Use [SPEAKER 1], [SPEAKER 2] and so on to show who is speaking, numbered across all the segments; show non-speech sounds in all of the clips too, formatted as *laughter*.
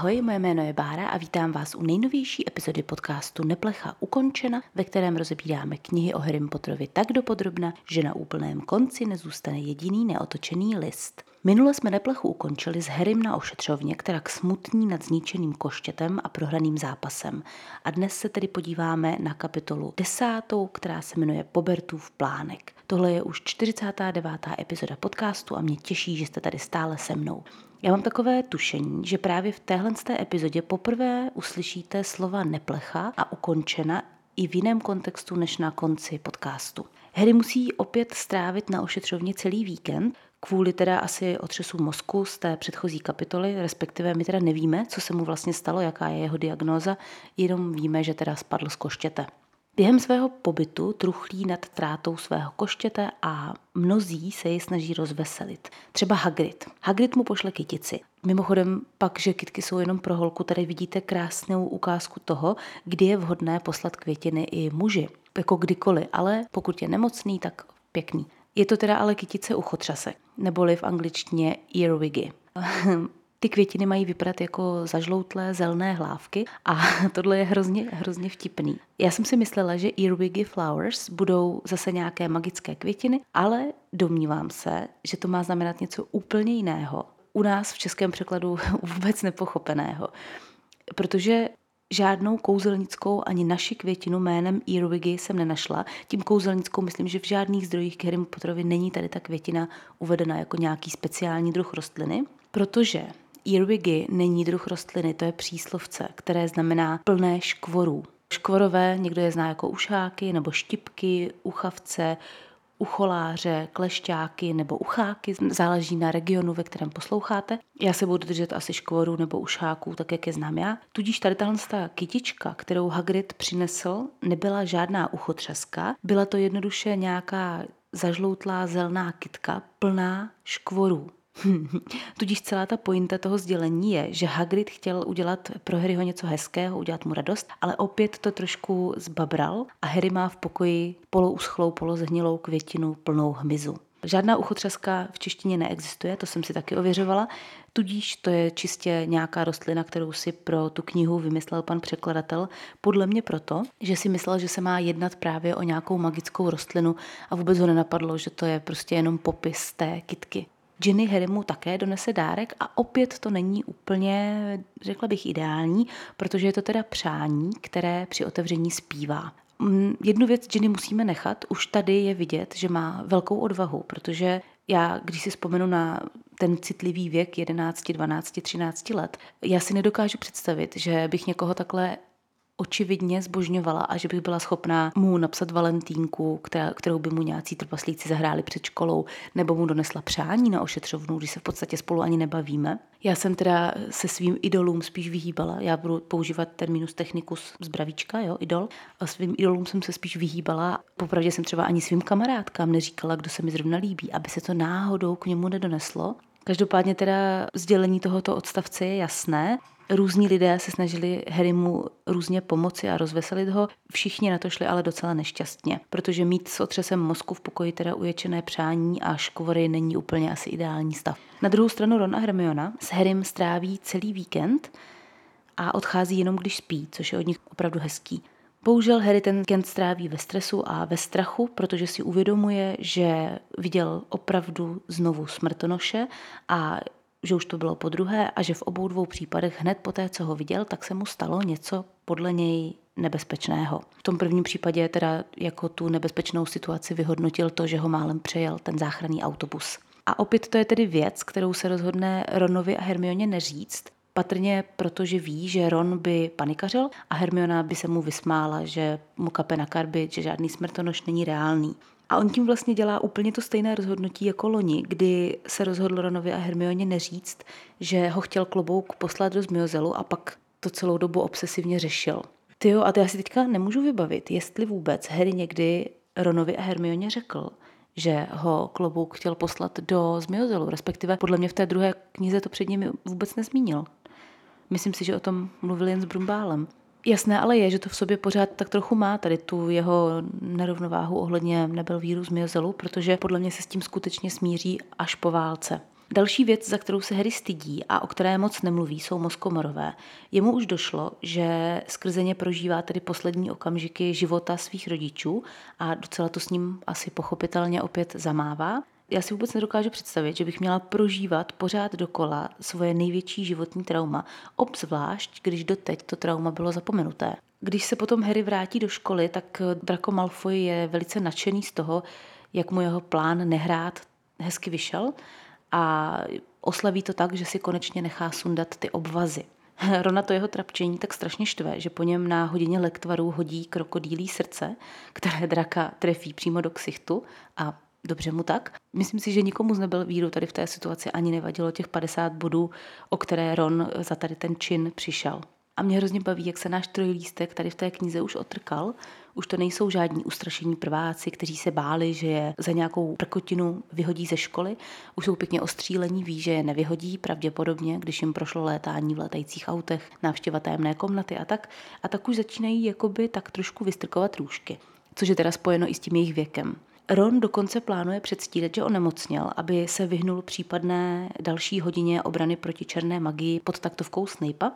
[SPEAKER 1] Ahoj, moje jméno je Bára a vítám vás u nejnovější epizody podcastu Neplecha ukončena, ve kterém rozebíráme knihy o Harrym Potterovi tak dopodrobna, že na úplném konci nezůstane jediný neotočený list. Minule jsme neplechu ukončili s Harrym na ošetřovně, která k smutní nad zničeným koštětem a prohraným zápasem. A dnes se tedy podíváme na kapitolu desátou, která se jmenuje Pobertův plánek. Tohle je už 49. epizoda podcastu a mě těší, že jste tady stále se mnou. Já mám takové tušení, že právě v téhle té epizodě poprvé uslyšíte slova neplecha a ukončena i v jiném kontextu než na konci podcastu. Harry musí opět strávit na ošetřovně celý víkend, kvůli teda asi otřesu mozku z té předchozí kapitoly, respektive my teda nevíme, co se mu vlastně stalo, jaká je jeho diagnóza, jenom víme, že teda spadl z koštěte. Během svého pobytu truchlí nad trátou svého koštěte a mnozí se jej snaží rozveselit. Třeba Hagrid. Hagrid mu pošle kytici. Mimochodem pak, že kytky jsou jenom pro holku, tady vidíte krásnou ukázku toho, kdy je vhodné poslat květiny i muži. Jako kdykoliv, ale pokud je nemocný, tak pěkný. Je to teda ale kytice uchotřasek, neboli v angličtině earwiggy. *laughs* Ty květiny mají vypadat jako zažloutlé zelené hlávky a *laughs* tohle je hrozně, hrozně vtipný. Já jsem si myslela, že earwiggy flowers budou zase nějaké magické květiny, ale domnívám se, že to má znamenat něco úplně jiného. U nás v českém překladu *laughs* vůbec nepochopeného. Protože žádnou kouzelnickou ani naši květinu jménem Earwiggy jsem nenašla. Tím kouzelnickou myslím, že v žádných zdrojích k Harry Potterovi není tady ta květina uvedena jako nějaký speciální druh rostliny, protože Earwiggy není druh rostliny, to je příslovce, které znamená plné škvorů. Škvorové někdo je zná jako ušáky nebo štipky, uchavce, ucholáře, klešťáky nebo ucháky, záleží na regionu, ve kterém posloucháte. Já se budu držet asi škvorů nebo ušáků, tak jak je znám já. Tudíž tady tahle kytička, kterou Hagrid přinesl, nebyla žádná uchotřeska, byla to jednoduše nějaká zažloutlá zelená kytka plná škvorů. *laughs* Tudíž celá ta pointa toho sdělení je, že Hagrid chtěl udělat pro Harryho něco hezkého, udělat mu radost, ale opět to trošku zbabral a Harry má v pokoji polouschlou, polozhnilou květinu plnou hmyzu. Žádná uchotřeska v češtině neexistuje, to jsem si taky ověřovala, tudíž to je čistě nějaká rostlina, kterou si pro tu knihu vymyslel pan překladatel. Podle mě proto, že si myslel, že se má jednat právě o nějakou magickou rostlinu a vůbec ho nenapadlo, že to je prostě jenom popis té kitky. Ginny Harrymu také donese dárek a opět to není úplně, řekla bych, ideální, protože je to teda přání, které při otevření zpívá. Mm, jednu věc Ginny musíme nechat, už tady je vidět, že má velkou odvahu, protože já, když si vzpomenu na ten citlivý věk 11, 12, 13 let, já si nedokážu představit, že bych někoho takhle očividně zbožňovala a že bych byla schopná mu napsat valentínku, která, kterou by mu nějací trpaslíci zahráli před školou, nebo mu donesla přání na ošetřovnu, když se v podstatě spolu ani nebavíme. Já jsem teda se svým idolům spíš vyhýbala. Já budu používat terminus technicus z bravíčka, jo, idol. A svým idolům jsem se spíš vyhýbala. Popravdě jsem třeba ani svým kamarádkám neříkala, kdo se mi zrovna líbí, aby se to náhodou k němu nedoneslo. Každopádně teda sdělení tohoto odstavce je jasné. Různí lidé se snažili Harrymu různě pomoci a rozveselit ho, všichni na to šli ale docela nešťastně, protože mít s otřesem mozku v pokoji teda uječené přání a škvory není úplně asi ideální stav. Na druhou stranu Ron a Hermiona s Harrym stráví celý víkend a odchází jenom když spí, což je od nich opravdu hezký. Bohužel Harry ten víkend stráví ve stresu a ve strachu, protože si uvědomuje, že viděl opravdu znovu smrtonoše a že už to bylo po druhé a že v obou dvou případech hned po té, co ho viděl, tak se mu stalo něco podle něj nebezpečného. V tom prvním případě teda jako tu nebezpečnou situaci vyhodnotil to, že ho málem přejel ten záchranný autobus. A opět to je tedy věc, kterou se rozhodne Ronovi a Hermioně neříct, patrně protože ví, že Ron by panikařil a Hermiona by se mu vysmála, že mu kape na karbit, že žádný smrtonoš není reálný. A on tím vlastně dělá úplně to stejné rozhodnutí jako loni, kdy se rozhodl Ronovi a Hermioně neříct, že ho chtěl klobouk poslat do Zmiozelu a pak to celou dobu obsesivně řešil. Ty jo, a to já si teďka nemůžu vybavit, jestli vůbec Harry někdy Ronovi a Hermioně řekl, že ho klobouk chtěl poslat do Zmiozelu, respektive podle mě v té druhé knize to před nimi vůbec nezmínil. Myslím si, že o tom mluvil jen s Brumbálem. Jasné ale je, že to v sobě pořád tak trochu má tady tu jeho nerovnováhu ohledně nebyl vírus myozelu, protože podle mě se s tím skutečně smíří až po válce. Další věc, za kterou se Harry stydí a o které moc nemluví, jsou moskomorové. Jemu už došlo, že skrze ně prožívá tedy poslední okamžiky života svých rodičů a docela to s ním asi pochopitelně opět zamává. Já si vůbec nedokážu představit, že bych měla prožívat pořád dokola svoje největší životní trauma, obzvlášť když doteď to trauma bylo zapomenuté. Když se potom Harry vrátí do školy, tak Draco Malfoy je velice nadšený z toho, jak mu jeho plán nehrát hezky vyšel a oslaví to tak, že si konečně nechá sundat ty obvazy. *laughs* Rona to jeho trapčení tak strašně štve, že po něm na hodině lektvaru hodí krokodýlí srdce, které draka trefí přímo do ksichtu a dobře mu tak. Myslím si, že nikomu z nebyl víru tady v té situaci ani nevadilo těch 50 bodů, o které Ron za tady ten čin přišel. A mě hrozně baví, jak se náš trojlístek tady v té knize už otrkal. Už to nejsou žádní ustrašení prváci, kteří se báli, že je za nějakou prkotinu vyhodí ze školy. Už jsou pěkně ostřílení, ví, že je nevyhodí, pravděpodobně, když jim prošlo létání v letajících autech, návštěva tajemné komnaty a tak. A tak už začínají jakoby tak trošku vystrkovat růžky, což je teda spojeno i s tím jejich věkem. Ron dokonce plánuje předstírat, že onemocněl, aby se vyhnul případné další hodině obrany proti černé magii pod taktovkou Snape'a.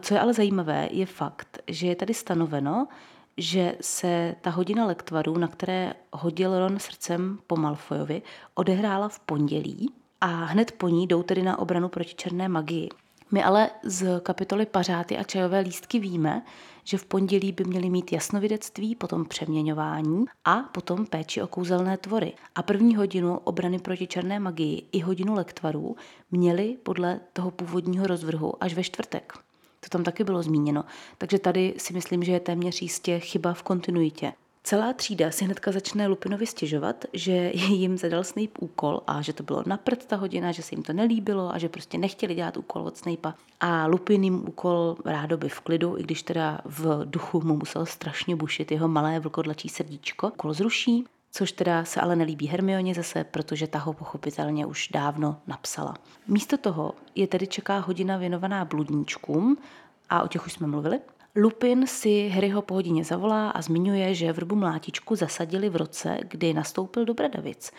[SPEAKER 1] Co je ale zajímavé, je fakt, že je tady stanoveno, že se ta hodina lektvaru, na které hodil Ron srdcem po Malfojovi, odehrála v pondělí a hned po ní jdou tedy na obranu proti černé magii. My ale z kapitoly Pařáty a čajové lístky víme, že v pondělí by měli mít jasnovidectví, potom přeměňování a potom péči o kouzelné tvory. A první hodinu obrany proti černé magii i hodinu lektvarů měli podle toho původního rozvrhu až ve čtvrtek. To tam taky bylo zmíněno. Takže tady si myslím, že je téměř jistě chyba v kontinuitě. Celá třída si hnedka začne Lupinovi stěžovat, že *laughs* jim zadal Snape úkol a že to bylo napřed ta hodina, že se jim to nelíbilo a že prostě nechtěli dělat úkol od Snape'a. A Lupin jim úkol rádoby v klidu, i když teda v duchu mu musel strašně bušit jeho malé vlkodlačí srdíčko. Úkol zruší, což teda se ale nelíbí Hermioně zase, protože ta ho pochopitelně už dávno napsala. Místo toho je tedy čeká hodina věnovaná bludníčkům a o těch už jsme mluvili. Lupin si Harryho po hodině zavolá a zmiňuje, že vrbu mlátičku zasadili v roce, kdy nastoupil do Bradavic.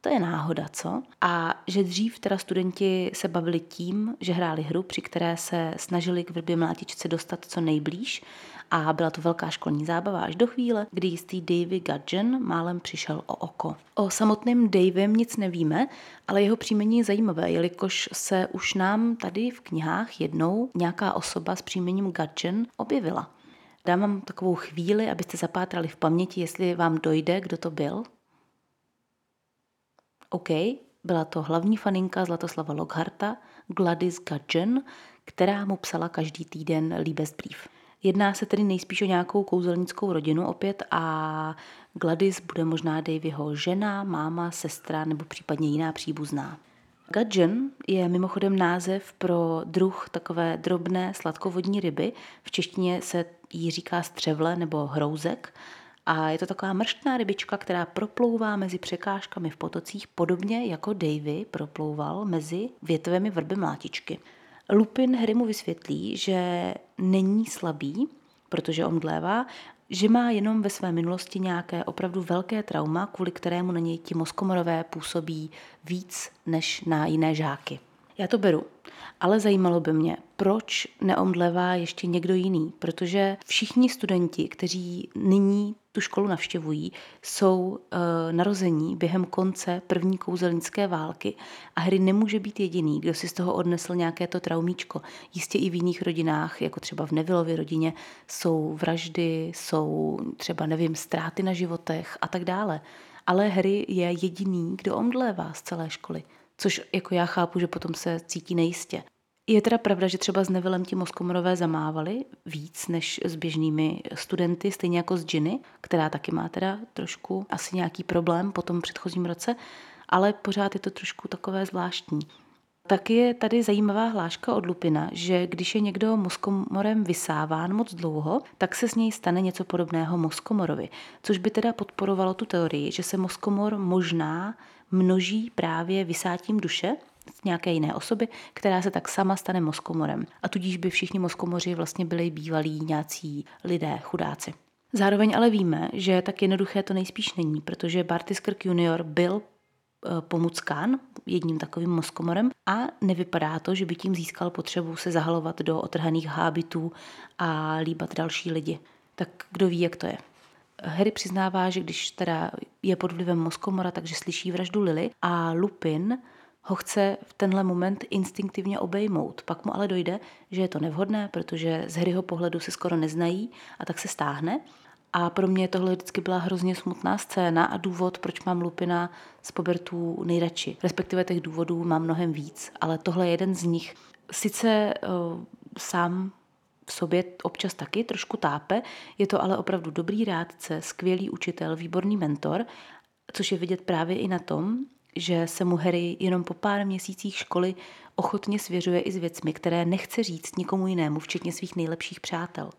[SPEAKER 1] To je náhoda, co? A že dřív teda studenti se bavili tím, že hráli hru, při které se snažili k vrbě mlátičce dostat co nejblíž a byla to velká školní zábava až do chvíle, kdy jistý Davy Gudgeon málem přišel o oko. O samotném Davem nic nevíme, ale jeho příjmení je zajímavé, jelikož se už nám tady v knihách jednou nějaká osoba s příjmením Gudgeon objevila. Dám vám takovou chvíli, abyste zapátrali v paměti, jestli vám dojde, kdo to byl. OK, byla to hlavní faninka Zlatoslava Lockharta, Gladys Gudgeon, která mu psala každý týden líbezbrief. Jedná se tedy nejspíš o nějakou kouzelnickou rodinu opět a Gladys bude možná Davyho žena, máma, sestra nebo případně jiná příbuzná. Gudgeon je mimochodem název pro druh takové drobné sladkovodní ryby. V češtině se jí říká střevle nebo hrouzek. A je to taková mrštná rybička, která proplouvá mezi překážkami v potocích, podobně jako Davy proplouval mezi větvemi vrby mlátičky. Lupin Harry mu vysvětlí, že není slabý, protože omdlévá, že má jenom ve své minulosti nějaké opravdu velké trauma, kvůli kterému na něj ti moskomorové působí víc než na jiné žáky. Já to beru, ale zajímalo by mě, proč neomdlevá ještě někdo jiný, protože všichni studenti, kteří nyní tu školu navštěvují, jsou uh, narození během konce první kouzelnické války a Harry nemůže být jediný, kdo si z toho odnesl nějaké to traumíčko. Jistě i v jiných rodinách, jako třeba v Nevillově rodině, jsou vraždy, jsou třeba, nevím, ztráty na životech a tak dále. Ale Harry je jediný, kdo omdlévá z celé školy. Což jako já chápu, že potom se cítí nejistě. Je teda pravda, že třeba s Nevillem ti moskomorové zamávali víc než s běžnými studenty, stejně jako s Ginny, která taky má teda trošku asi nějaký problém po tom předchozím roce, ale pořád je to trošku takové zvláštní. Taky je tady zajímavá hláška od Lupina, že když je někdo moskomorem vysáván moc dlouho, tak se z něj stane něco podobného moskomorovi, což by teda podporovalo tu teorii, že se moskomor možná množí právě vysátím duše z nějaké jiné osoby, která se tak sama stane moskomorem. A tudíž by všichni moskomoři vlastně byli bývalí nějací lidé, chudáci. Zároveň ale víme, že tak jednoduché to nejspíš není, protože Barty Skirk junior byl pomuckán jedním takovým moskomorem a nevypadá to, že by tím získal potřebu se zahalovat do otrhaných hábitů a líbat další lidi. Tak kdo ví, jak to je. Harry přiznává, že když teda je pod vlivem moskomora, takže slyší vraždu Lily a Lupin ho chce v tenhle moment instinktivně obejmout. Pak mu ale dojde, že je to nevhodné, protože z Harryho pohledu se skoro neznají a tak se stáhne. A pro mě tohle vždycky byla hrozně smutná scéna a důvod, proč mám Lupina z Pobertů nejradši. Respektive těch důvodů mám mnohem víc, ale tohle je jeden z nich. Sice uh, sám v sobě občas taky trošku tápe, je to ale opravdu dobrý rádce, skvělý učitel, výborný mentor, což je vidět právě i na tom, že se mu Harry jenom po pár měsících školy ochotně svěřuje i s věcmi, které nechce říct nikomu jinému, včetně svých nejlepších přátel.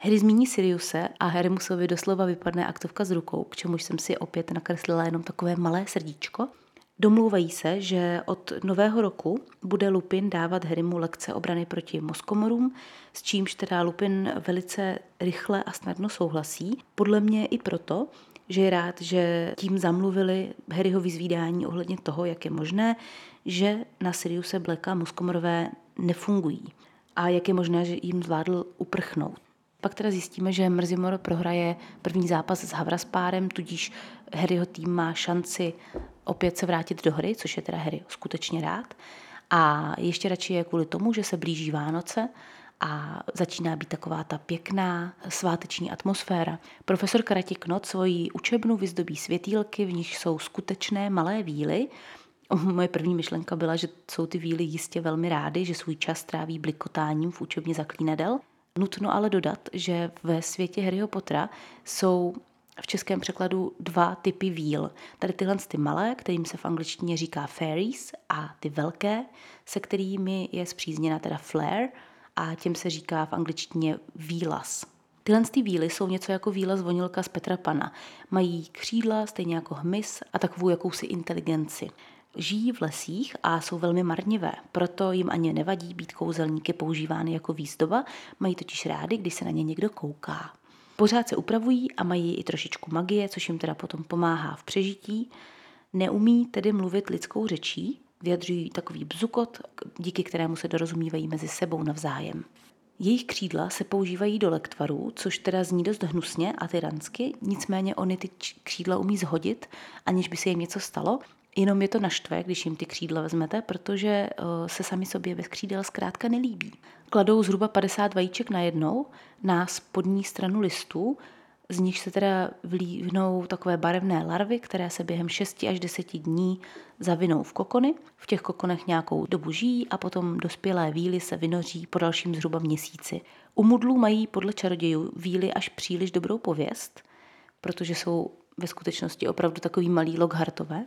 [SPEAKER 1] Harry zmíní Siriuse a Harry Musovi doslova vypadne aktovka z rukou, k čemuž jsem si opět nakreslila jenom takové malé srdíčko. Domlouvají se, že od nového roku bude Lupin dávat Harrymu lekce obrany proti moskomorům, s čímž teda Lupin velice rychle a snadno souhlasí. Podle mě i proto, že je rád, že tím zamluvili Harryho vyzvídání ohledně toho, jak je možné, že na Siriuse Blacka moskomorové nefungují a jak je možné, že jim zvládl uprchnout. Pak teda zjistíme, že Mrzimor prohraje první zápas s Havraspárem, tudíž Harryho tým má šanci opět se vrátit do hry, což je teda Harry skutečně rád. A ještě radši je kvůli tomu, že se blíží Vánoce a začíná být taková ta pěkná sváteční atmosféra. Profesor Karatiknot svoji učebnu vyzdobí světýlky, v nich jsou skutečné malé víly. Moje první myšlenka byla, že jsou ty víly jistě velmi rády, že svůj čas tráví blikotáním v učebně zaklínadel. Nutno ale dodat, že ve světě Harryho Pottera jsou v českém překladu dva typy víl. Tady tyhle ty malé, kterým se v angličtině říká fairies, a ty velké, se kterými je zpřízněna teda flare, a těm se říká v angličtině výlas. Tyhle ty víly jsou něco jako víla zvonilka z Petra Pana. Mají křídla, stejně jako hmyz a takovou jakousi inteligenci. Žijí v lesích a jsou velmi marnivé, proto jim ani nevadí být kouzelníky používány jako výzdoba, mají totiž rády, když se na ně někdo kouká. Pořád se upravují a mají i trošičku magie, což jim teda potom pomáhá v přežití. Neumí tedy mluvit lidskou řečí, vyjadřují takový bzukot, díky kterému se dorozumívají mezi sebou navzájem. Jejich křídla se používají do lektvarů, což teda zní dost hnusně a tyransky, nicméně oni ty křídla umí zhodit, aniž by se jim něco stalo, jenom je to naštve, když jim ty křídla vezmete, protože eh, se sami sobě bez křídel zkrátka nelíbí. Kladou zhruba 50 vajíček najednou na spodní stranu listů, z nich se teda vlívnou takové barevné larvy, které se během 6 až 10 dní zavinou v kokony. V těch kokonech nějakou dobu žijí a potom dospělé víly se vynoří po dalším zhruba měsíci. U mudlů mají podle čarodějů víly až příliš dobrou pověst, protože jsou ve skutečnosti opravdu takový malý Lockhartové.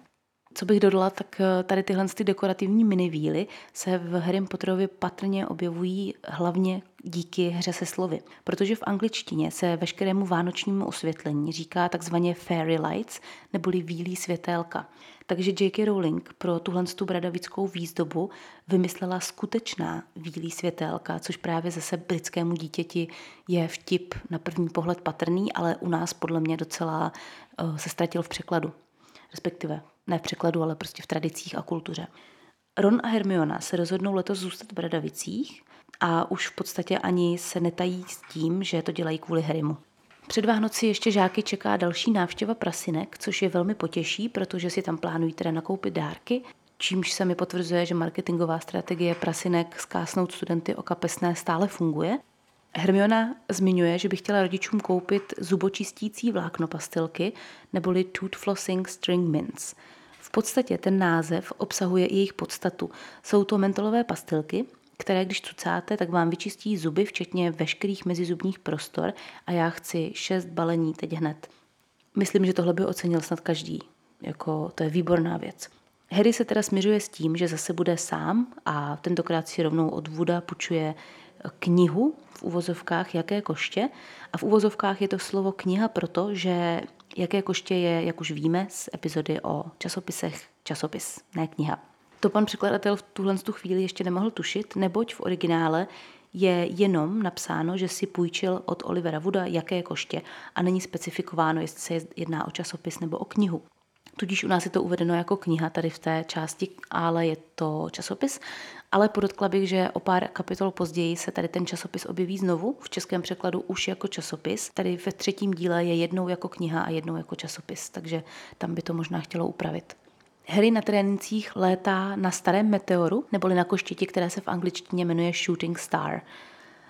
[SPEAKER 1] Co bych dodala, tak eh, tady tyhle ty dekorativní minivíly se v Harry Potterovi patrně objevují hlavně díky hře se slovy. Protože v angličtině se veškerému vánočnímu osvětlení říká takzvaně fairy lights, neboli vílí světélka. Takže J.K. Rowling pro tuhle tu bradavickou výzdobu vymyslela skutečná vílí světélka, což právě zase britskému dítěti je vtip na první pohled patrný, ale u nás podle mě docela uh, se ztratil v překladu. Respektive ne v překladu, ale prostě v tradicích a kultuře. Ron a Hermiona se rozhodnou letos zůstat v Bradavicích a už v podstatě ani se netají s tím, že to dělají kvůli Harrymu. Před Vánoci ještě žáky čeká další návštěva prasinek, což je velmi potěší, protože si tam plánují teda nakoupit dárky, čímž se mi potvrzuje, že marketingová strategie prasinek skásnout studenty o kapesné stále funguje. Hermiona zmiňuje, že by chtěla rodičům koupit zubočistící vlákno pastilky neboli Tooth Flossing String Mints. V podstatě ten název obsahuje jejich podstatu. Jsou to mentolové pastilky, které když cucáte, tak vám vyčistí zuby, včetně veškerých mezizubních prostor a já chci šest balení teď hned. Myslím, že tohle by ocenil snad každý. Jako, to je výborná věc. Harry se teda směřuje s tím, že zase bude sám a tentokrát si rovnou od Vuda půjčuje knihu v uvozovkách Jaké koště. A v uvozovkách je to slovo kniha proto, že Jaké koště je, jak už víme, z epizody o časopisech časopis, ne kniha. To pan překladatel v tuhle tu chvíli ještě nemohl tušit, neboť v originále je jenom napsáno, že si půjčil od Olivera Wooda jaké koště a není specifikováno, jestli se jedná o časopis nebo o knihu. Tudíž u nás je to uvedeno jako kniha tady v té části, ale je to časopis. Ale podotkla bych, že o pár kapitol později se tady ten časopis objeví znovu, v českém překladu už jako časopis. Tady ve třetím díle je jednou jako kniha a jednou jako časopis, takže tam by to možná chtělo upravit. Harry na trénincích létá na starém meteoru, neboli na koštěti, které se v angličtině jmenuje Shooting Star.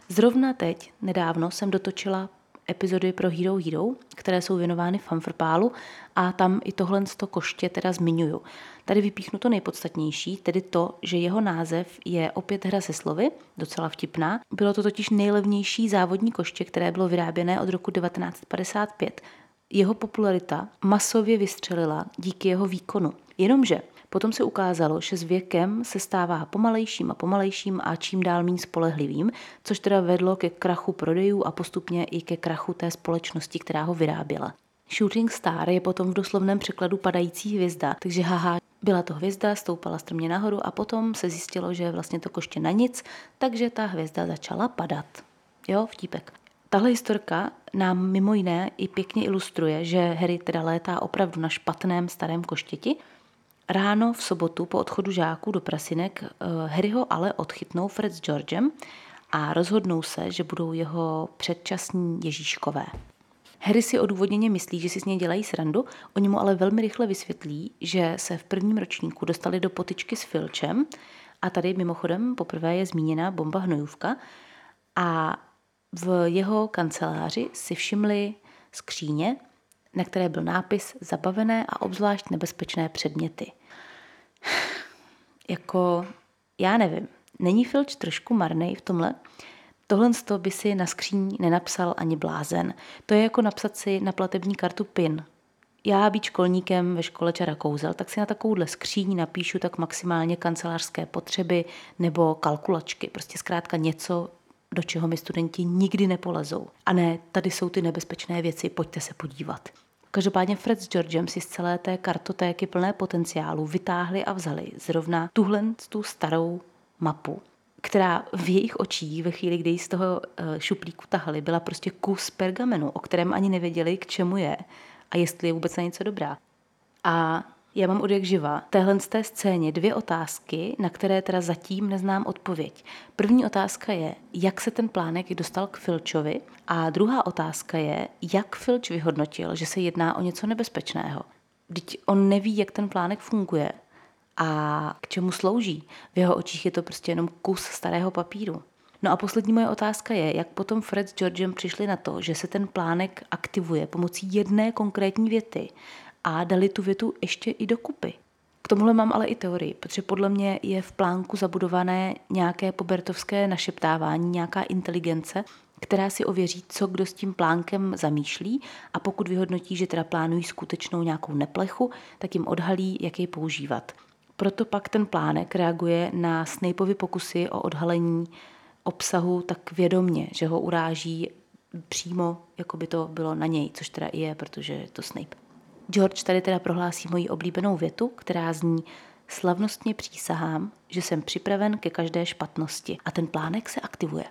[SPEAKER 1] Zrovna teď, nedávno, jsem dotočila epizody pro Hero Hero, které jsou věnovány fanfrpálu a tam i tohle to koště teda zmiňuju. Tady vypíchnu to nejpodstatnější, tedy to, že jeho název je opět hra se slovy, docela vtipná. Bylo to totiž nejlevnější závodní koště, které bylo vyráběné od roku 1955. Jeho popularita masově vystřelila díky jeho výkonu. Jenomže Potom se ukázalo, že s věkem se stává pomalejším a pomalejším a čím dál méně spolehlivým, což teda vedlo ke krachu prodejů a postupně i ke krachu té společnosti, která ho vyráběla. Shooting Star je potom v doslovném překladu padající hvězda, takže haha, byla to hvězda, stoupala strmě nahoru a potom se zjistilo, že je vlastně to koště na nic, takže ta hvězda začala padat. Jo, vtípek. Tahle historka nám mimo jiné i pěkně ilustruje, že Harry teda létá opravdu na špatném starém koštěti, Ráno v sobotu po odchodu žáků do prasinek eh, Harryho ale odchytnou Fred s Georgem a rozhodnou se, že budou jeho předčasní Ježíškové. Harry si odůvodněně myslí, že si s něj dělají srandu, oni mu ale velmi rychle vysvětlí, že se v prvním ročníku dostali do potyčky s Filčem a tady mimochodem poprvé je zmíněna bomba hnojůvka a v jeho kanceláři si všimli skříně, na které byl nápis Zabavené a obzvlášť nebezpečné předměty. *sighs* jako, já nevím, není Filč trošku marný v tomhle? Tohle z toho by si na skříň nenapsal ani blázen. To je jako napsat si na platební kartu PIN. Já být školníkem ve škole Čara Kouzel, tak si na takovouhle skříň napíšu tak maximálně kancelářské potřeby nebo kalkulačky. Prostě zkrátka něco, do čeho mi studenti nikdy nepolezou. A ne, tady jsou ty nebezpečné věci, pojďte se podívat. Každopádně Fred s Georgem si z celé té kartotéky plné potenciálu vytáhli a vzali zrovna tuhle tu starou mapu, která v jejich očích ve chvíli, kdy ji z toho eh, šuplíku tahali, byla prostě kus pergamenu, o kterém ani nevěděli, k čemu je a jestli je vůbec na něco dobrá. A já mám od jak živa téhle z té scéně dvě otázky, na které teda zatím neznám odpověď. První otázka je, jak se ten plánek dostal k Filčovi a druhá otázka je, jak Filč vyhodnotil, že se jedná o něco nebezpečného. Vždyť on neví, jak ten plánek funguje a k čemu slouží. V jeho očích je to prostě jenom kus starého papíru. No a poslední moje otázka je, jak potom Fred s Georgem přišli na to, že se ten plánek aktivuje pomocí jedné konkrétní věty a dali tu větu ještě i dokupy. K tomuhle mám ale i teorii, protože podle mě je v plánku zabudované nějaké pobertovské našeptávání, nějaká inteligence, která si ověří, co kdo s tím plánkem zamýšlí a pokud vyhodnotí, že teda plánují skutečnou nějakou neplechu, tak jim odhalí, jak jej používat. Proto pak ten plánek reaguje na Snapeovi pokusy o odhalení obsahu tak vědomně, že ho uráží přímo, jako by to bylo na něj, což teda i je, protože je to Snape. George tady teda prohlásí moji oblíbenou větu, která zní slavnostně přísahám, že jsem připraven ke každé špatnosti a ten plánek se aktivuje.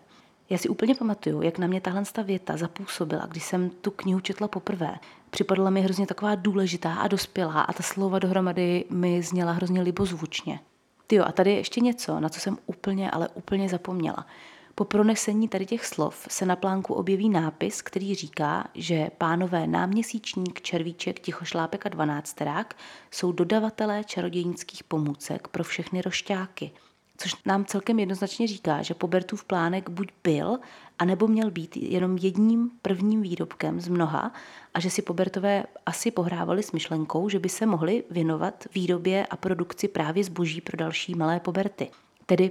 [SPEAKER 1] Já si úplně pamatuju, jak na mě tahle věta zapůsobila, když jsem tu knihu četla poprvé. Připadala mi hrozně taková důležitá a dospělá a ta slova dohromady mi zněla hrozně libozvučně. Tyjo, a tady je ještě něco, na co jsem úplně, ale úplně zapomněla. Po pronesení tady těch slov se na plánku objeví nápis, který říká, že pánové náměsíčník, červíček, tichošlápek a dvanácterák jsou dodavatelé čarodějnických pomůcek pro všechny rošťáky. Což nám celkem jednoznačně říká, že Pobertův plánek buď byl, anebo měl být jenom jedním prvním výrobkem z mnoha a že si Pobertové asi pohrávali s myšlenkou, že by se mohli věnovat výrobě a produkci právě zboží pro další malé Poberty. Tedy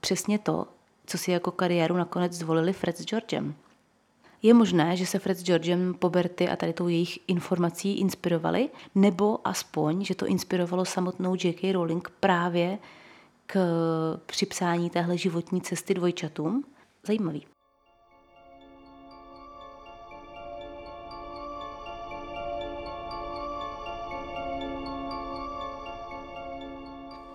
[SPEAKER 1] přesně to, co si jako kariéru nakonec zvolili Fred s Georgem. Je možné, že se Fred s Georgem Poberty a tady tou jejich informací inspirovali, nebo aspoň, že to inspirovalo samotnou J.K. Rowling právě k připsání téhle životní cesty dvojčatům. Zajímavý.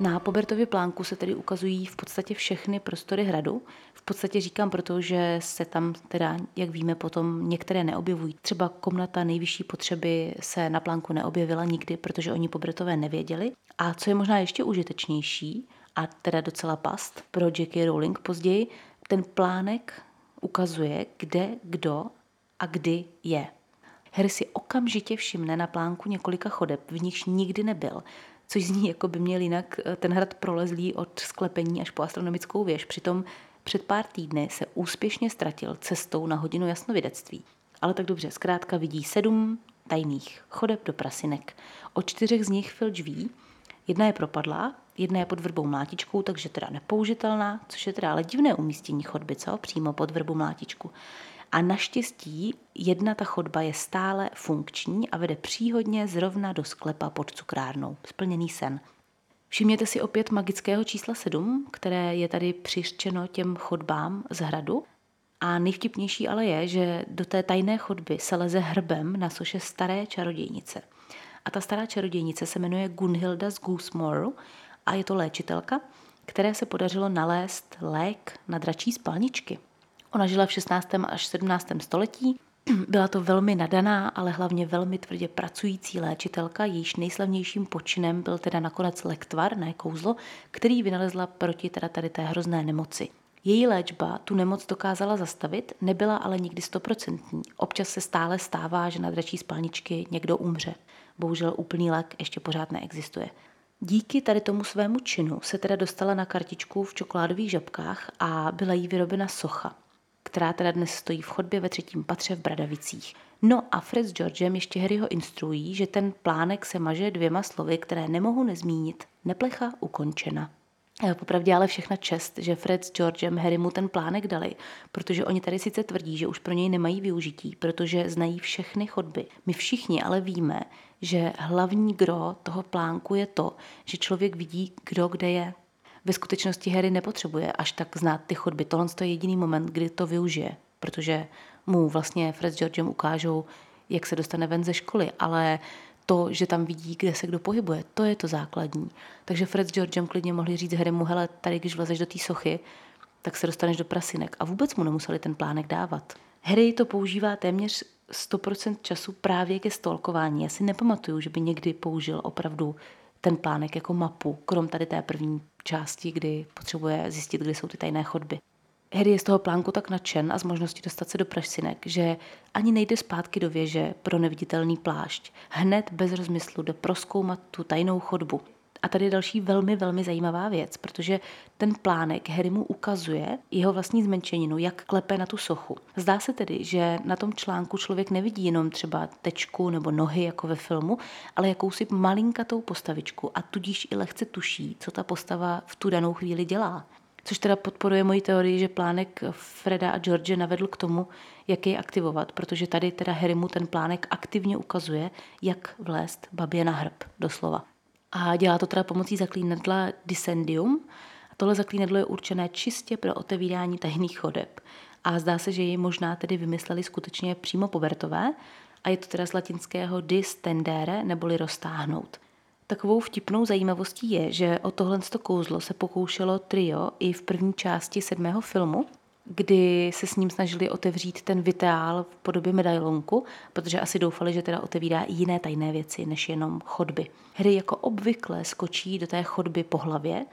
[SPEAKER 1] Na Pobertově plánku se tedy ukazují v podstatě všechny prostory hradu. V podstatě říkám proto, že se tam teda, jak víme, potom některé neobjevují. Třeba komnata nejvyšší potřeby se na plánku neobjevila nikdy, protože oni Pobertové nevěděli. A co je možná ještě užitečnější, a teda docela past pro J.K. Rowling později, ten plánek ukazuje, kde, kdo a kdy je. Harry si okamžitě všimne na plánku několika chodeb, v nichž nikdy nebyl, což zní, jako by měl jinak eh, ten hrad prolezlý od sklepení až po astronomickou věž. Přitom před pár týdny se úspěšně ztratil cestou na hodinu jasnovidectví. Ale tak dobře, zkrátka vidí sedm tajných chodeb do prasinek. O čtyřech z nich Filč ví, jedna je propadlá, jedna je pod vrbou mlátičkou, takže teda nepoužitelná, což je teda ale divné umístění chodby, co? Přímo pod vrbu mlátičku. A naštěstí jedna ta chodba je stále funkční a vede příhodně zrovna do sklepa pod cukrárnou. Splněný sen. Všimněte si opět magického čísla 7, které je tady přištěno těm chodbám z hradu. A nejvtipnější ale je, že do té tajné chodby se leze hrbem na soše staré čarodějnice. A ta stará čarodějnice se jmenuje Gunhilda z Goosemore a je to léčitelka, které se podařilo nalézt lék na dračí spalničky. Ona žila v 16. až 17. století. Byla to velmi nadaná, ale hlavně velmi tvrdě pracující léčitelka, jejíž nejslavnějším počinem byl teda nakonec lektvar, ne kouzlo, který vynalezla proti teda tady té hrozné nemoci. Její léčba tu nemoc dokázala zastavit, nebyla ale nikdy stoprocentní. Občas se stále stává, že na dračí spalničky někdo umře. Bohužel úplný lék ještě pořád neexistuje. Díky tady tomu svému činu se teda dostala na kartičku v čokoládových žabkách a byla jí vyrobena socha která teda dnes stojí v chodbě ve třetím patře v Bradavicích. No a Fred s Georgem ještě Harryho instruují, že ten plánek se maže dvěma slovy, které nemohu nezmínit. Neplecha ukončena. Popravdě ale všechna čest, že Fred s Georgem Harry mu ten plánek dali, protože oni tady sice tvrdí, že už pro něj nemají využití, protože znají všechny chodby. My všichni ale víme, že hlavní gro toho plánku je to, že člověk vidí, kdo kde je ve skutečnosti Harry nepotřebuje až tak znát ty chodby. Tohle je jediný moment, kdy to využije, protože mu vlastně Fred s Georgem ukážou, jak se dostane ven ze školy, ale to, že tam vidí, kde se kdo pohybuje, to je to základní. Takže Fred s Georgem klidně mohli říct Harrymu, hele, tady když vlezeš do té sochy, tak se dostaneš do prasinek. A vůbec mu nemuseli ten plánek dávat. Harry to používá téměř 100% času právě ke stolkování. Já si nepamatuju, že by někdy použil opravdu ten plánek jako mapu, krom tady té první části, kdy potřebuje zjistit, kde jsou ty tajné chodby. Harry je z toho plánku tak nadšen a z možnosti dostat se do prašinek, že ani nejde zpátky do věže pro neviditelný plášť. Hned bez rozmyslu jde proskoumat tu tajnou chodbu. A tady je další velmi, velmi zajímavá věc, protože ten plánek Harry mu ukazuje jeho vlastní zmenšeninu, jak klepe na tu sochu. Zdá se tedy, že na tom článku člověk nevidí jenom třeba tečku nebo nohy jako ve filmu, ale jakousi malinkatou postavičku a tudíž i lehce tuší, co ta postava v tu danou chvíli dělá. Což teda podporuje moji teorii, že plánek Freda a George navedl k tomu, jak jej aktivovat, protože tady teda Harry mu ten plánek aktivně ukazuje, jak vlézt babě na hrb, doslova. A dělá to teda pomocí zaklínadla Discendium. A tohle zaklínadlo je určené čistě pro otevírání tajných chodeb. A zdá se, že ji možná tedy vymysleli skutečně přímo povertové. A je to teda z latinského distendere, neboli roztáhnout. Takovou vtipnou zajímavostí je, že o tohle kouzlo se pokoušelo trio i v první části sedmého filmu, kdy se s ním snažili otevřít ten vitál v podobě medailonku, protože asi doufali, že teda otevírá i jiné tajné věci, než jenom chodby. Hry jako obvykle skočí do té chodby po hlavě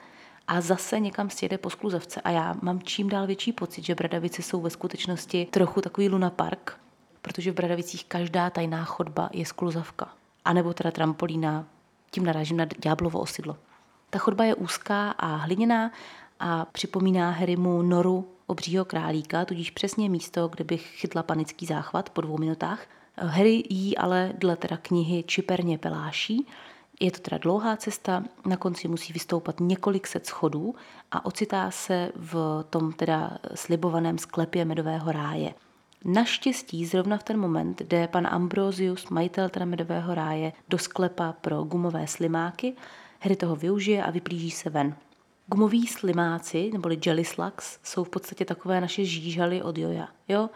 [SPEAKER 1] a zase někam sjede po skluzavce a já mám čím dál větší pocit, že Bradavice jsou ve skutečnosti trochu takový Luna Park, protože v Bradavicích každá tajná chodba je skluzavka. A nebo teda trampolína, tím narážím na ďáblovo osidlo. Ta chodba je úzká a hliněná a připomíná Harrymu noru obřího králíka, tudíž přesně místo, kde bych chytla panický záchvat po dvou minutách. Harry jí ale dle teda knihy čiperně peláší. Je to teda dlouhá cesta, na konci musí vystoupat několik set schodů a ocitá se v tom teda slibovaném sklepě medového ráje. Naštěstí zrovna v ten moment jde pan Ambrosius, majitel teda medového ráje, do sklepa pro gumové slimáky. Harry toho využije a vyplíží se ven. Gumoví slimáci, neboli jelly slugs, jsou v podstatě takové naše žížaly od joja. Jo?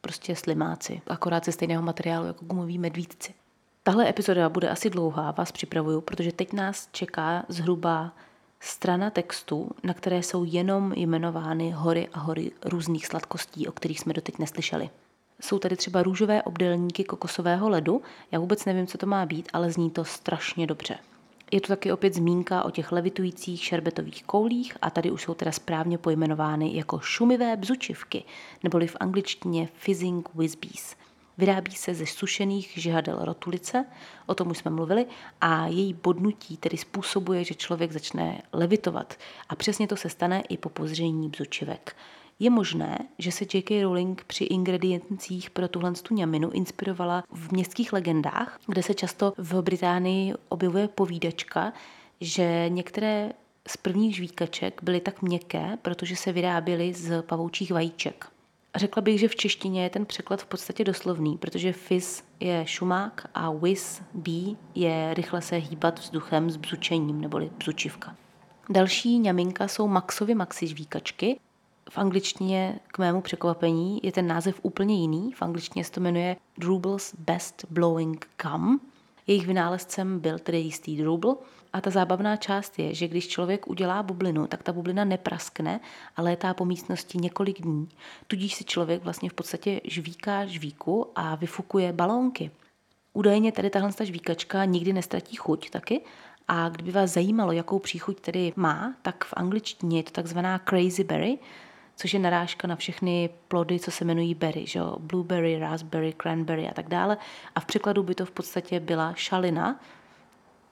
[SPEAKER 1] Prostě slimáci, akorát ze stejného materiálu jako gumoví medvídci. Tahle epizoda bude asi dlouhá, vás připravuju, protože teď nás čeká zhruba strana textu, na které jsou jenom jmenovány hory a hory různých sladkostí, o kterých jsme doteď neslyšeli. Jsou tady třeba růžové obdelníky kokosového ledu. Já vůbec nevím, co to má být, ale zní to strašně dobře. Je tu taky opět zmínka o těch levitujících šerbetových koulích a tady už jsou teda správně pojmenovány jako šumivé bzučivky, neboli v angličtině fizzing whizbees. Vyrábí se ze sušených žihadel rotulice, o tom už jsme mluvili, a její bodnutí tedy způsobuje, že člověk začne levitovat. A přesně to se stane i po pozření bzučivek. Je možné, že se J.K. Rowling při ingrediencích pro tuhle ňaminu inspirovala v městských legendách, kde se často v Británii objevuje povídačka, že některé z prvních žvíkaček byly tak měkké, protože se vyráběly z pavoučích vajíček. Řekla bych, že v češtině je ten překlad v podstatě doslovný, protože fizz je šumák a whiz, bee je rychle se hýbat vzduchem s bzučením, neboli bzučivka. Další ňaminka jsou Maxovy maxi žvíkačky, v angličtině k mému překvapení je ten název úplně jiný. V angličtině se to jmenuje Drubel's Best Blowing Gum. Jejich vynálezcem byl tedy jistý Drubel. A ta zábavná část je, že když člověk udělá bublinu, tak ta bublina nepraskne a létá po místnosti několik dní. Tudíž si člověk vlastně v podstatě žvíká žvíku a vyfukuje balónky. Údajně tady tahle žvíkačka nikdy nestratí chuť taky a kdyby vás zajímalo, jakou příchuť tedy má, tak v angličtině je to takzvaná crazy berry, což je narážka na všechny plody, co se jmenují berry, že jo? blueberry, raspberry, cranberry a tak dále. A v překladu by to v podstatě byla šalina.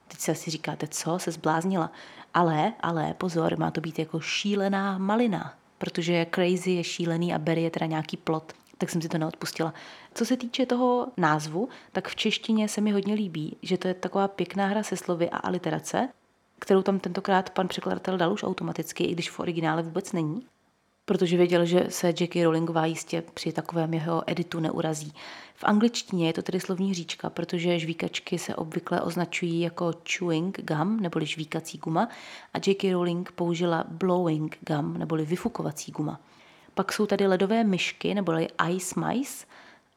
[SPEAKER 1] Teď se asi říkáte, co, se zbláznila. Ale, ale pozor, má to být jako šílená malina, protože crazy je šílený a berry je teda nějaký plod tak jsem si to neodpustila. Co se týče toho názvu, tak v češtině se mi hodně líbí, že to je taková pěkná hra se slovy a aliterace, kterou tam tentokrát pan překladatel dal už automaticky, i když v originále vůbec není protože věděl, že se Jackie Rowlingová jistě při takovém jeho editu neurazí. V angličtině je to tedy slovní říčka, protože žvíkačky se obvykle označují jako chewing gum, neboli žvíkací guma, a J.K. Rowling použila blowing gum, neboli vyfukovací guma. Pak jsou tady ledové myšky, neboli ice mice,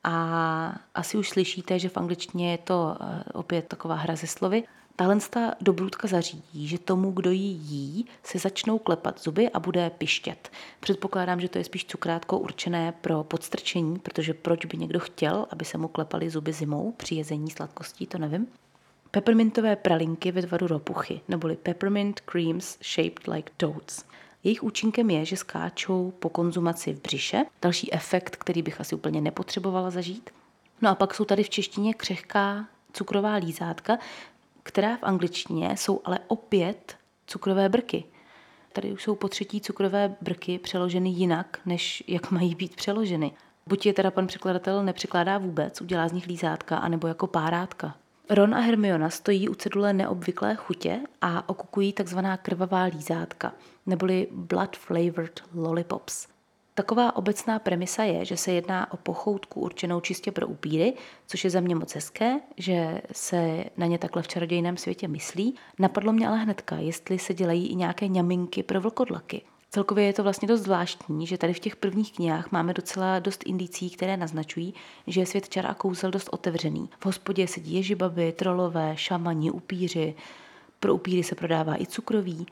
[SPEAKER 1] a asi už slyšíte, že v angličtině je to eh, opět taková hra ze slovy. Tahle dobrůdka zařídí, že tomu, kdo ji jí, se začnou klepat zuby a bude pištět. Předpokládám, že to je spíš cukrátko určené pro podstrčení, protože proč by někdo chtěl, aby se mu klepaly zuby zimou při jezení sladkostí, to nevím. Peppermintové pralinky ve tvaru ropuchy, neboli peppermint creams shaped like toads. Jejich účinkem je, že skáčou po konzumaci v břiše. Další efekt, který bych asi úplně nepotřebovala zažít. No a pak jsou tady v češtině křehká cukrová lízátka, která v angličtině jsou ale opět cukrové brky. Tady už jsou po třetí cukrové brky přeloženy jinak, než jak mají být přeloženy. Buď je teda pan překladatel nepřekládá vůbec, udělá z nich lízátka, anebo jako párátka. Ron a Hermiona stojí u cedule neobvyklé chutě a okukují takzvaná krvavá lízátka, neboli blood flavored lollipops. Taková obecná premisa je, že se jedná o pochoutku určenou čistě pro upíry, což je za mě moc hezké, že se na ně takhle v čarodějném světě myslí. Napadlo mě ale hnedka, jestli se dělají i nějaké ňaminky pro vlkodlaky. Celkově je to vlastně dost zvláštní, že tady v těch prvních knihách máme docela dost indicí, které naznačují, že je svět čar a kouzel dost otevřený. V hospodě sedí ježibaby, trolové, šamani, upíři, pro upíry se prodává i cukroví.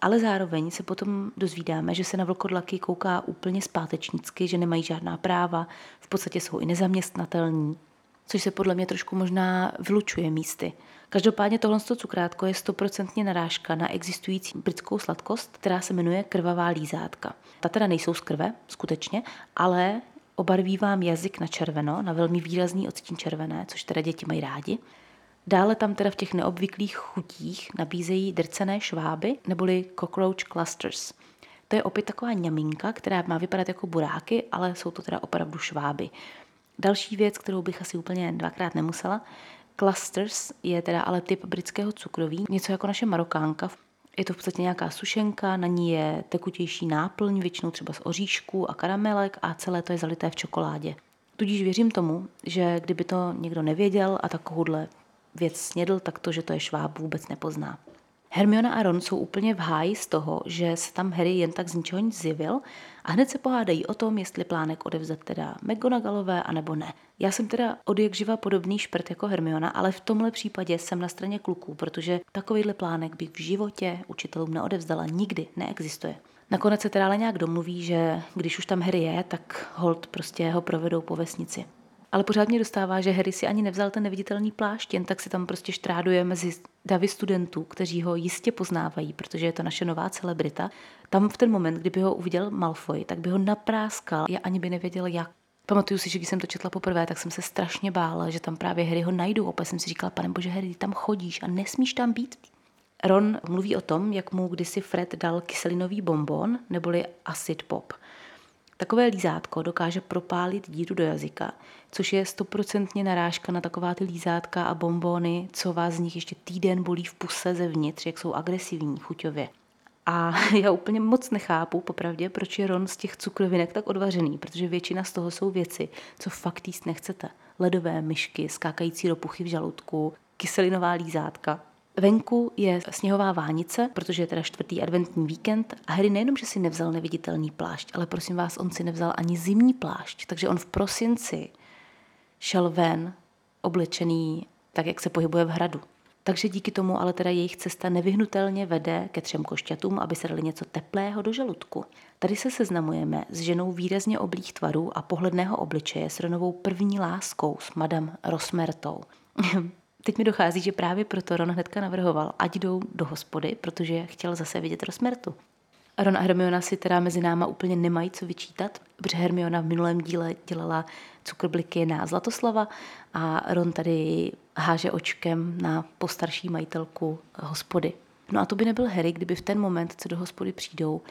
[SPEAKER 1] Ale zároveň se potom dozvídáme, že se na vlkodlaky kouká úplně zpátečnicky, že nemají žádná práva, v podstatě jsou i nezaměstnatelní, což se podle mě trošku možná vylučuje místy. Každopádně tohle cukrátko je stoprocentně narážka na existující britskou sladkost, která se jmenuje krvavá lízátka. Ta teda nejsou z krve, skutečně, ale obarví vám jazyk na červeno, na velmi výrazný odstín červené, což teda děti mají rádi. Dále tam teda v těch neobvyklých chutích nabízejí drcené šváby neboli cockroach clusters. To je opět taková ňamínka, která má vypadat jako buráky, ale jsou to teda opravdu šváby. Další věc, kterou bych asi úplně dvakrát nemusela, clusters je teda ale typ britského cukroví, něco jako naše marokánka. Je to v podstatě nějaká sušenka, na ní je tekutější náplň, většinou třeba z oříšků a karamelek a celé to je zalité v čokoládě. Tudíž věřím tomu, že kdyby to někdo nevěděl a takovouhle věc snědl, tak to, že to je šváb, vůbec nepozná. Hermiona a Ron jsou úplně v háji z toho, že se tam Harry jen tak z ničeho nic zjevil a hned se pohádají o tom, jestli plánek odevzat teda McGonagallové, anebo ne. Já jsem teda od jak živa podobný šprt jako Hermiona, ale v tomhle případě jsem na straně kluků, protože takovýhle plánek bych v životě učitelům neodevzdala nikdy, neexistuje. Nakonec se teda ale nějak domluví, že když už tam Harry je, tak hold prostě ho provedou po vesnici. Ale pořád mě dostává, že Harry si ani nevzal ten neviditelný plášť, jen tak si tam prostě štráduje mezi davy studentů, kteří ho jistě poznávají, protože je to naše nová celebrita. Tam v ten moment, kdyby ho uviděl Malfoy, tak by ho napráskal, já ani by nevěděl jak. Pamatuju si, že když jsem to četla poprvé, tak jsem se strašně bála, že tam právě Harry ho najdu. Opět jsem si říkala, pane bože, Harry, tam chodíš a nesmíš tam být. Ron mluví o tom, jak mu kdysi Fred dal kyselinový bonbon, neboli acid pop. Takové lízátko dokáže propálit díru do jazyka, což je stoprocentně narážka na taková ty lízátka a bombony, co vás z nich ještě týden bolí v puse zevnitř, jak jsou agresivní chuťově. A *laughs* já úplně moc nechápu, popravdě, proč je Ron z těch cukrovinek tak odvařený, protože většina z toho jsou věci, co fakt jíst nechcete. Ledové myšky, skákající ropuchy v žaludku, kyselinová lízátka. Venku je sněhová vánice, protože je teda čtvrtý adventní víkend a Harry nejenom, že si nevzal neviditelný plášť, ale prosím vás, on si nevzal ani zimní plášť, takže on v prosinci šel ven oblečený tak, jak se pohybuje v hradu. Takže díky tomu ale teda jejich cesta nevyhnutelně vede ke třem košťatům, aby se dali něco teplého do žaludku. Tady se seznamujeme s ženou výrazně oblých tvarů a pohledného obličeje s Ronovou první láskou s madam Rosmertou. *laughs* Teď mi dochází, že právě proto Ron hnedka navrhoval, ať jdou do hospody, protože chtěl zase vidět Rosmertu. Ron a Hermiona si teda mezi náma úplně nemají co vyčítat, protože Hermiona v minulém díle dělala cukrbliky na Zlatoslava a Ron tady háže očkem na postarší majitelku hospody. No a to by nebyl Harry, kdyby v ten moment, co do hospody přijdou,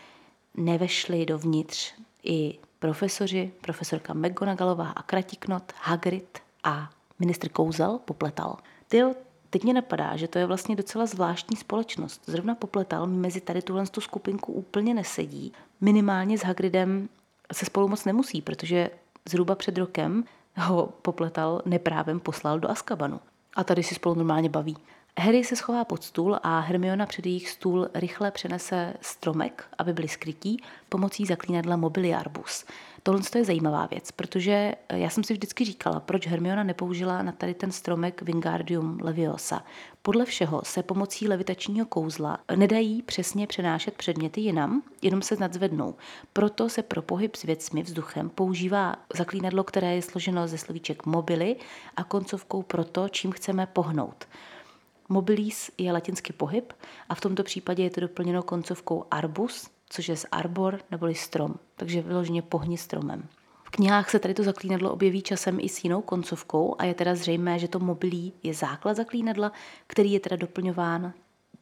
[SPEAKER 1] nevešli dovnitř i profesoři, profesorka McGonagallová a Kratiknot, Hagrid a ministr Kouzel popletal. Tyjo, teď mě napadá, že to je vlastně docela zvláštní společnost. Zrovna popletal mezi tady tuhle tu skupinku úplně nesedí. Minimálně s Hagridem se spolu moc nemusí, protože zhruba před rokem ho popletal neprávem poslal do Askabanu. A tady si spolu normálně baví. Harry se schová pod stůl a Hermiona před jejich stůl rychle přenese stromek, aby byli skrytí, pomocí zaklínadla Mobiliarbus. Tohle je zajímavá věc, protože já jsem si vždycky říkala, proč Hermiona nepoužila na tady ten stromek Wingardium Leviosa. Podle všeho se pomocí levitačního kouzla nedají přesně přenášet předměty jinam, jenom se nadzvednou. Proto se pro pohyb s věcmi vzduchem používá zaklínadlo, které je složeno ze slovíček mobily a koncovkou pro to, čím chceme pohnout. Mobilis je latinsky pohyb a v tomto případě je to doplněno koncovkou arbus, což je z arbor neboli strom, takže vyloženě pohni stromem. V knihách se tady to zaklínadlo objeví časem i s jinou koncovkou a je teda zřejmé, že to mobilí je základ zaklínadla, který je teda doplňován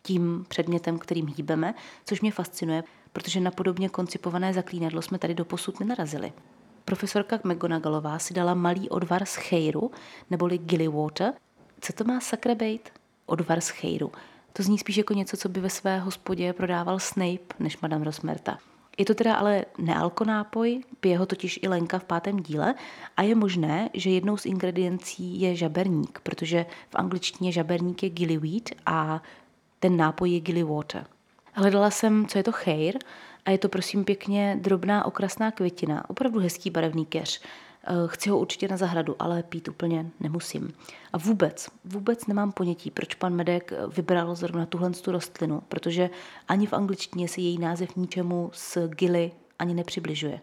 [SPEAKER 1] tím předmětem, kterým hýbeme, což mě fascinuje, protože na podobně koncipované zaklínadlo jsme tady doposud nenarazili. Profesorka McGonagallová si dala malý odvar z chejru, neboli gilly water. Co to má sakra bejt? Odvar z chejru. To zní spíš jako něco, co by ve své hospodě prodával Snape než Madame Rosmerta. Je to teda ale nealkonápoj, pije ho totiž i Lenka v pátém díle a je možné, že jednou z ingrediencí je žaberník, protože v angličtině žaberník je gillyweed a ten nápoj je gilly water. Hledala jsem, co je to chejr a je to prosím pěkně drobná okrasná květina, opravdu hezký barevný keř. Eh, chci ho určitě na zahradu, ale pít úplně nemusím. A vůbec, vůbec nemám ponětí, proč pan Medek vybral zrovna tuhle tu rostlinu, protože ani v angličtině se její název ničemu s gily ani nepřibližuje.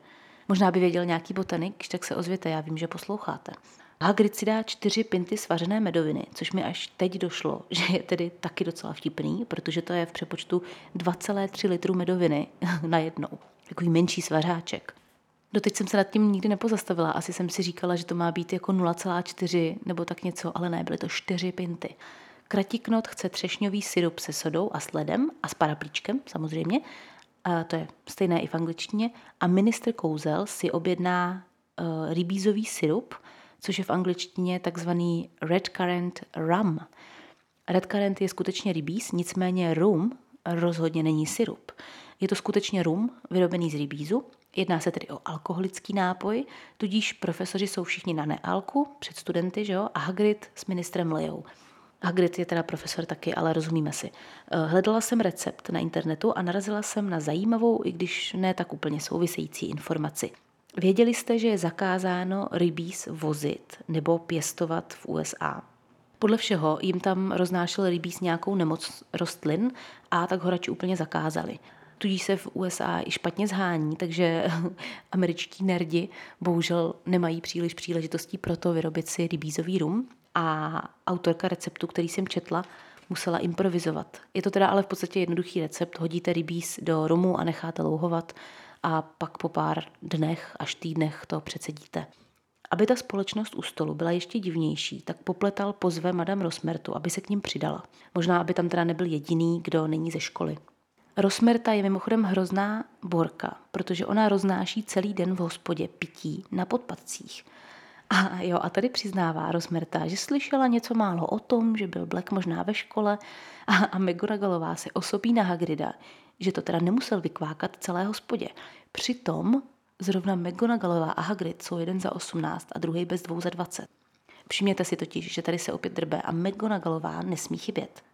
[SPEAKER 1] Možná by věděl nějaký botanik, když tak se ozvěte, já vím, že posloucháte. Hagrid si dá čtyři pinty svařené medoviny, což mi až teď došlo, *laughs* že je tedy taky docela vtipný, protože to je v přepočtu 2,3 litru medoviny *laughs* na jednou. Takový menší svařáček. Doteď jsem se nad tím nikdy nepozastavila. Asi jsem si říkala, že to má být jako 0,4 nebo tak něco, ale ne, byly to 4 pinty. Kratiknot chce třešňový syrup se sodou a sledem a s paraplíčkem samozřejmě. A to je stejné i v angličtině. A minister Kouzel si objedná uh, rybízový syrup, což je v angličtině takzvaný red currant rum. Red currant je skutečně rybíz, nicméně rum rozhodně není syrup. Je to skutečně rum vyrobený z rybízu Jedná se tedy o alkoholický nápoj, tudíž profesoři jsou všichni na nealku před studenty, že jo? a Hagrid s ministrem Leou. Hagrid je teda profesor taky, ale rozumíme si. Eh, hledala jsem recept na internetu a narazila jsem na zajímavou, i když ne tak úplně související informaci. Věděli jste, že je zakázáno rybíz vozit nebo pěstovat v USA? Podle všeho jim tam roznášel rybíz nějakou nemoc rostlin a tak ho radši úplně zakázali. Tudíž se v USA i špatně zhání, takže *laughs* američtí nerdi bohužel nemají příliš příležitostí pro to vyrobit si rybízový rum a autorka receptu, který jsem četla, musela improvizovat. Je to teda ale v podstatě jednoduchý recept. Hodíte rybíz do rumu a necháte louhovat a pak po pár dnech až týdnech to přecedíte. Aby ta společnost u stolu byla ještě divnější, tak popletal pozve Madame Rosmertu, aby se k ním přidala. Možná, aby tam teda nebyl jediný, kdo není ze školy. Rosmerta je mimochodem hrozná borka, protože ona roznáší celý den v hospodě pití na podpadcích. A jo, a tady přiznává Rosmerta, že slyšela něco málo o tom, že byl Black možná ve škole a, a McGonagallová se osobí na Hagrida, že to teda nemusel vykvákat celé hospodě. Přitom zrovna McGonagallová a Hagrid jsou jeden za 18 a druhý bez dvou za 20. Všimněte si totiž, že tady se opět drbe a McGonagallová nesmí chybět.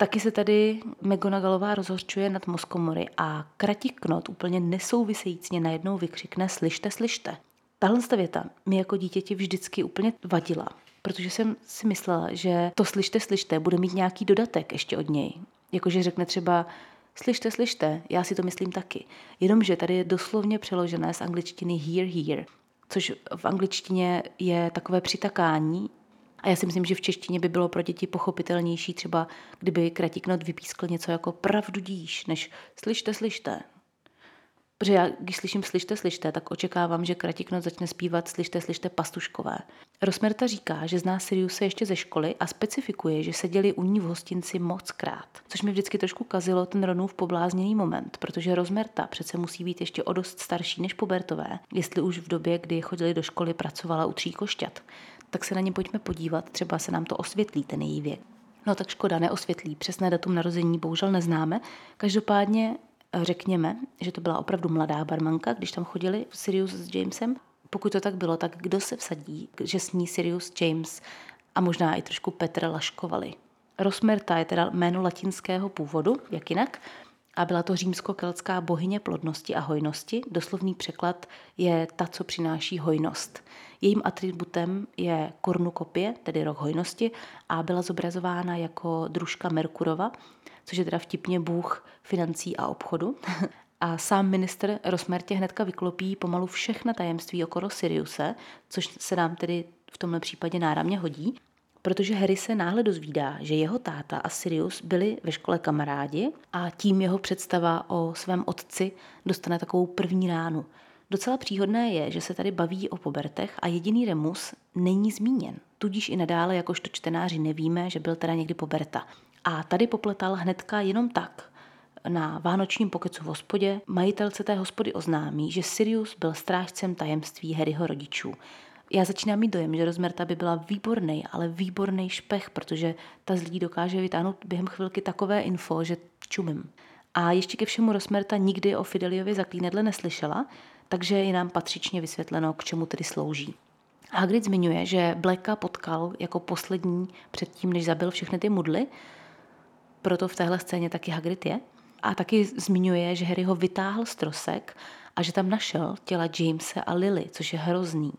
[SPEAKER 1] Taky se tady McGonagallová rozhořčuje nad Moskomory a Kratiknot úplně nesouvisejícně najednou vykřikne slyšte, slyšte. Tahle věta mi jako dítěti vždycky úplně vadila, protože jsem si myslela, že to slyšte, slyšte bude mít nějaký dodatek ještě od něj. Jakože řekne třeba slyšte, slyšte, já si to myslím taky. Jenomže tady je doslovně přeložené z angličtiny hear, hear, což v angličtině je takové přitakání a já si myslím, že v češtině by bylo pro děti pochopitelnější třeba, kdyby Kratiknot vypískl něco jako pravdu díš, než slyšte, slyšte. Protože já, když slyším slyšte, slyšte, tak očekávám, že Kratiknot začne zpívat slyšte, slyšte pastuškové. Rosmerta říká, že zná Siriuse ještě ze školy a specifikuje, že seděli u ní v hostinci moc krát. Což mi vždycky trošku kazilo ten Ronův poblázněný moment, protože Rosmerta přece musí být ještě o dost starší než Pobertové, jestli už v době, kdy chodili do školy, pracovala u tří košťat. Tak se na ně pojďme podívat, třeba se nám to osvětlí, ten její věk. No tak škoda, neosvětlí. Přesné datum narození bohužel neznáme. Každopádně řekněme, že to byla opravdu mladá barmanka, když tam chodili Sirius s Jamesem. Pokud to tak bylo, tak kdo se vsadí, že s ní Sirius James a možná i trošku Petr laškovali. Rosmerta je teda jméno latinského původu, jak jinak, a byla to římsko-keltská bohyně plodnosti a hojnosti. Doslovný překlad je ta, co přináší hojnost. Jejím atributem je kornukopie, tedy rok hojnosti, a byla zobrazována jako družka Merkurova, což je teda vtipně bůh financí a obchodu. *laughs* A sám minister Rosmertě hnedka vyklopí pomalu všechna tajemství okolo Siriuse, což se nám tedy v tomhle případě náramně hodí, protože Harry se náhle dozvídá, že jeho táta a Sirius byli ve škole kamarádi a tím jeho představa o svém otci dostane takovou první ránu. Docela příhodné je, že se tady baví o pobertech a jediný Remus není zmíněn. Tudíž i nadále jakožto čtenáři nevíme, že byl teda někdy poberta. A tady popletal hnedka jenom tak. Na vánočním pokecu v hospodě majitelce té hospody oznámí, že Sirius byl strážcem tajemství Harryho rodičů. Já začínám mít dojem, že Rozmerta by byla výborný, ale výborný špech, protože ta z lidí dokáže vytáhnout během chvilky takové info, že čumím. A ještě ke všemu Rosmerta nikdy o Fideliovi zaklínedle neslyšela, takže je nám patřičně vysvětleno, k čemu tedy slouží. Hagrid zmiňuje, že Blacka potkal jako poslední předtím, než zabil všechny ty mudly, proto v téhle scéně taky Hagrid je. A taky zmiňuje, že Harry ho vytáhl z trosek a že tam našel těla Jamese a Lily, což je hrozný.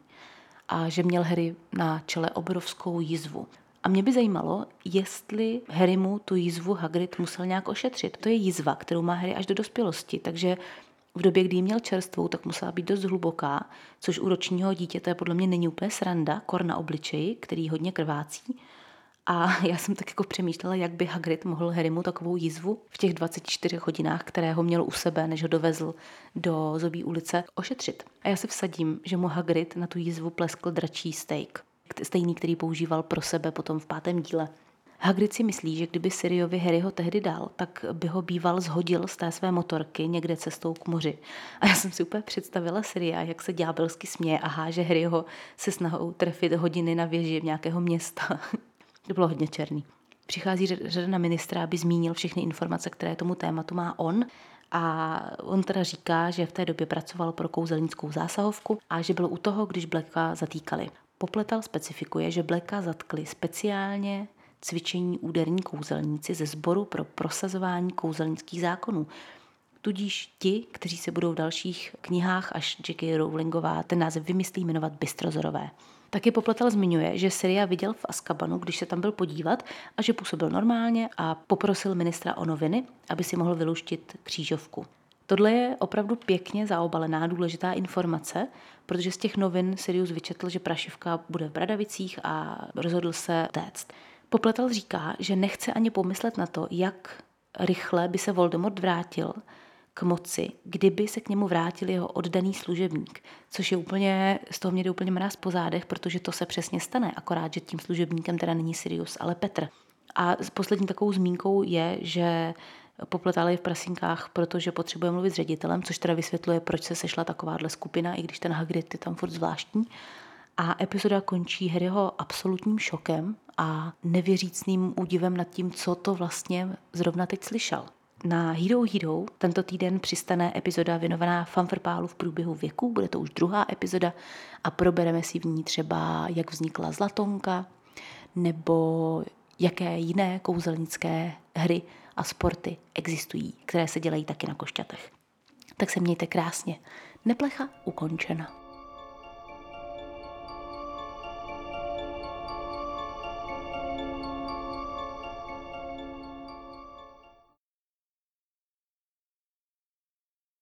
[SPEAKER 1] A že měl Harry na čele obrovskou jizvu. A mě by zajímalo, jestli Harry mu tu jizvu Hagrid musel nějak ošetřit. To je jizva, kterou má Harry až do dospělosti, takže v době, kdy ji měl čerstvou, tak musela být dost hluboká, což u ročního dítěte podle mě není úplně sranda, kor na obličeji, který hodně krvácí. A já jsem tak jako přemýšlela, jak by Hagrid mohl Harrymu takovou jizvu v těch 24 hodinách, které ho měl u sebe, než ho dovezl do Zobí ulice, ošetřit. A já se vsadím, že mu Hagrid na tu jizvu pleskl dračí steak. Stejný, který používal pro sebe potom v pátém díle. Hagrid si myslí, že kdyby Siriovi Harryho tehdy dal, tak by ho býval zhodil z té své motorky někde cestou k moři. A já jsem si úplně představila Siria, jak se ďábelsky směje a háže Harryho se snahou trefit hodiny na věži nějakého města. *laughs* To bylo hodně černý. Přichází řada na ministra, aby zmínil všechny informace, které tomu tématu má on. A on teda říká, že v té době pracoval pro kouzelnickou zásahovku a že byl u toho, když Blacka zatýkali. Popletal specifikuje, že Blacka zatkli speciálně cvičení úderní kouzelníci ze sboru pro prosazování kouzelnických zákonů. Tudíž ti, kteří se budou v dalších knihách, až J.K. Rowlingová ten název vymyslí jmenovat Bystrozorové. Taky Popletal zmiňuje, že Syria viděl v Askabanu, když se tam byl podívat a že působil normálně a poprosil ministra o noviny, aby si mohl vyluštit křížovku. Tohle je opravdu pěkně zaobalená důležitá informace, protože z těch novin Sirius vyčetl, že prašivka bude v Bradavicích a rozhodl se téct. Popletal říká, že nechce ani pomyslet na to, jak rychle by se Voldemort vrátil k moci, kdyby se k němu vrátil jeho oddaný služebník, což je úplně, z toho mě jde úplně mráz po zádech, protože to se přesně stane, akorát, že tím služebníkem teda není Sirius, ale Petr. A poslední takovou zmínkou je, že popletali v prasinkách, protože potřebuje mluvit s ředitelem, což teda vysvětluje, proč se sešla takováhle skupina, i když ten Hagrid je tam furt zvláštní. A epizoda končí Harryho absolutním šokem a nevěřícným údivem nad tím, co to vlastně zrovna teď slyšel. Na Hero Hero tento týden přistane epizoda věnovaná fanfrpálu v průběhu věku, bude to už druhá epizoda a probereme si v ní třeba, jak vznikla Zlatonka, nebo jaké jiné kouzelnické hry a sporty existují, které se dělají taky na košťatech. Tak se mějte krásně. Neplecha ukončena.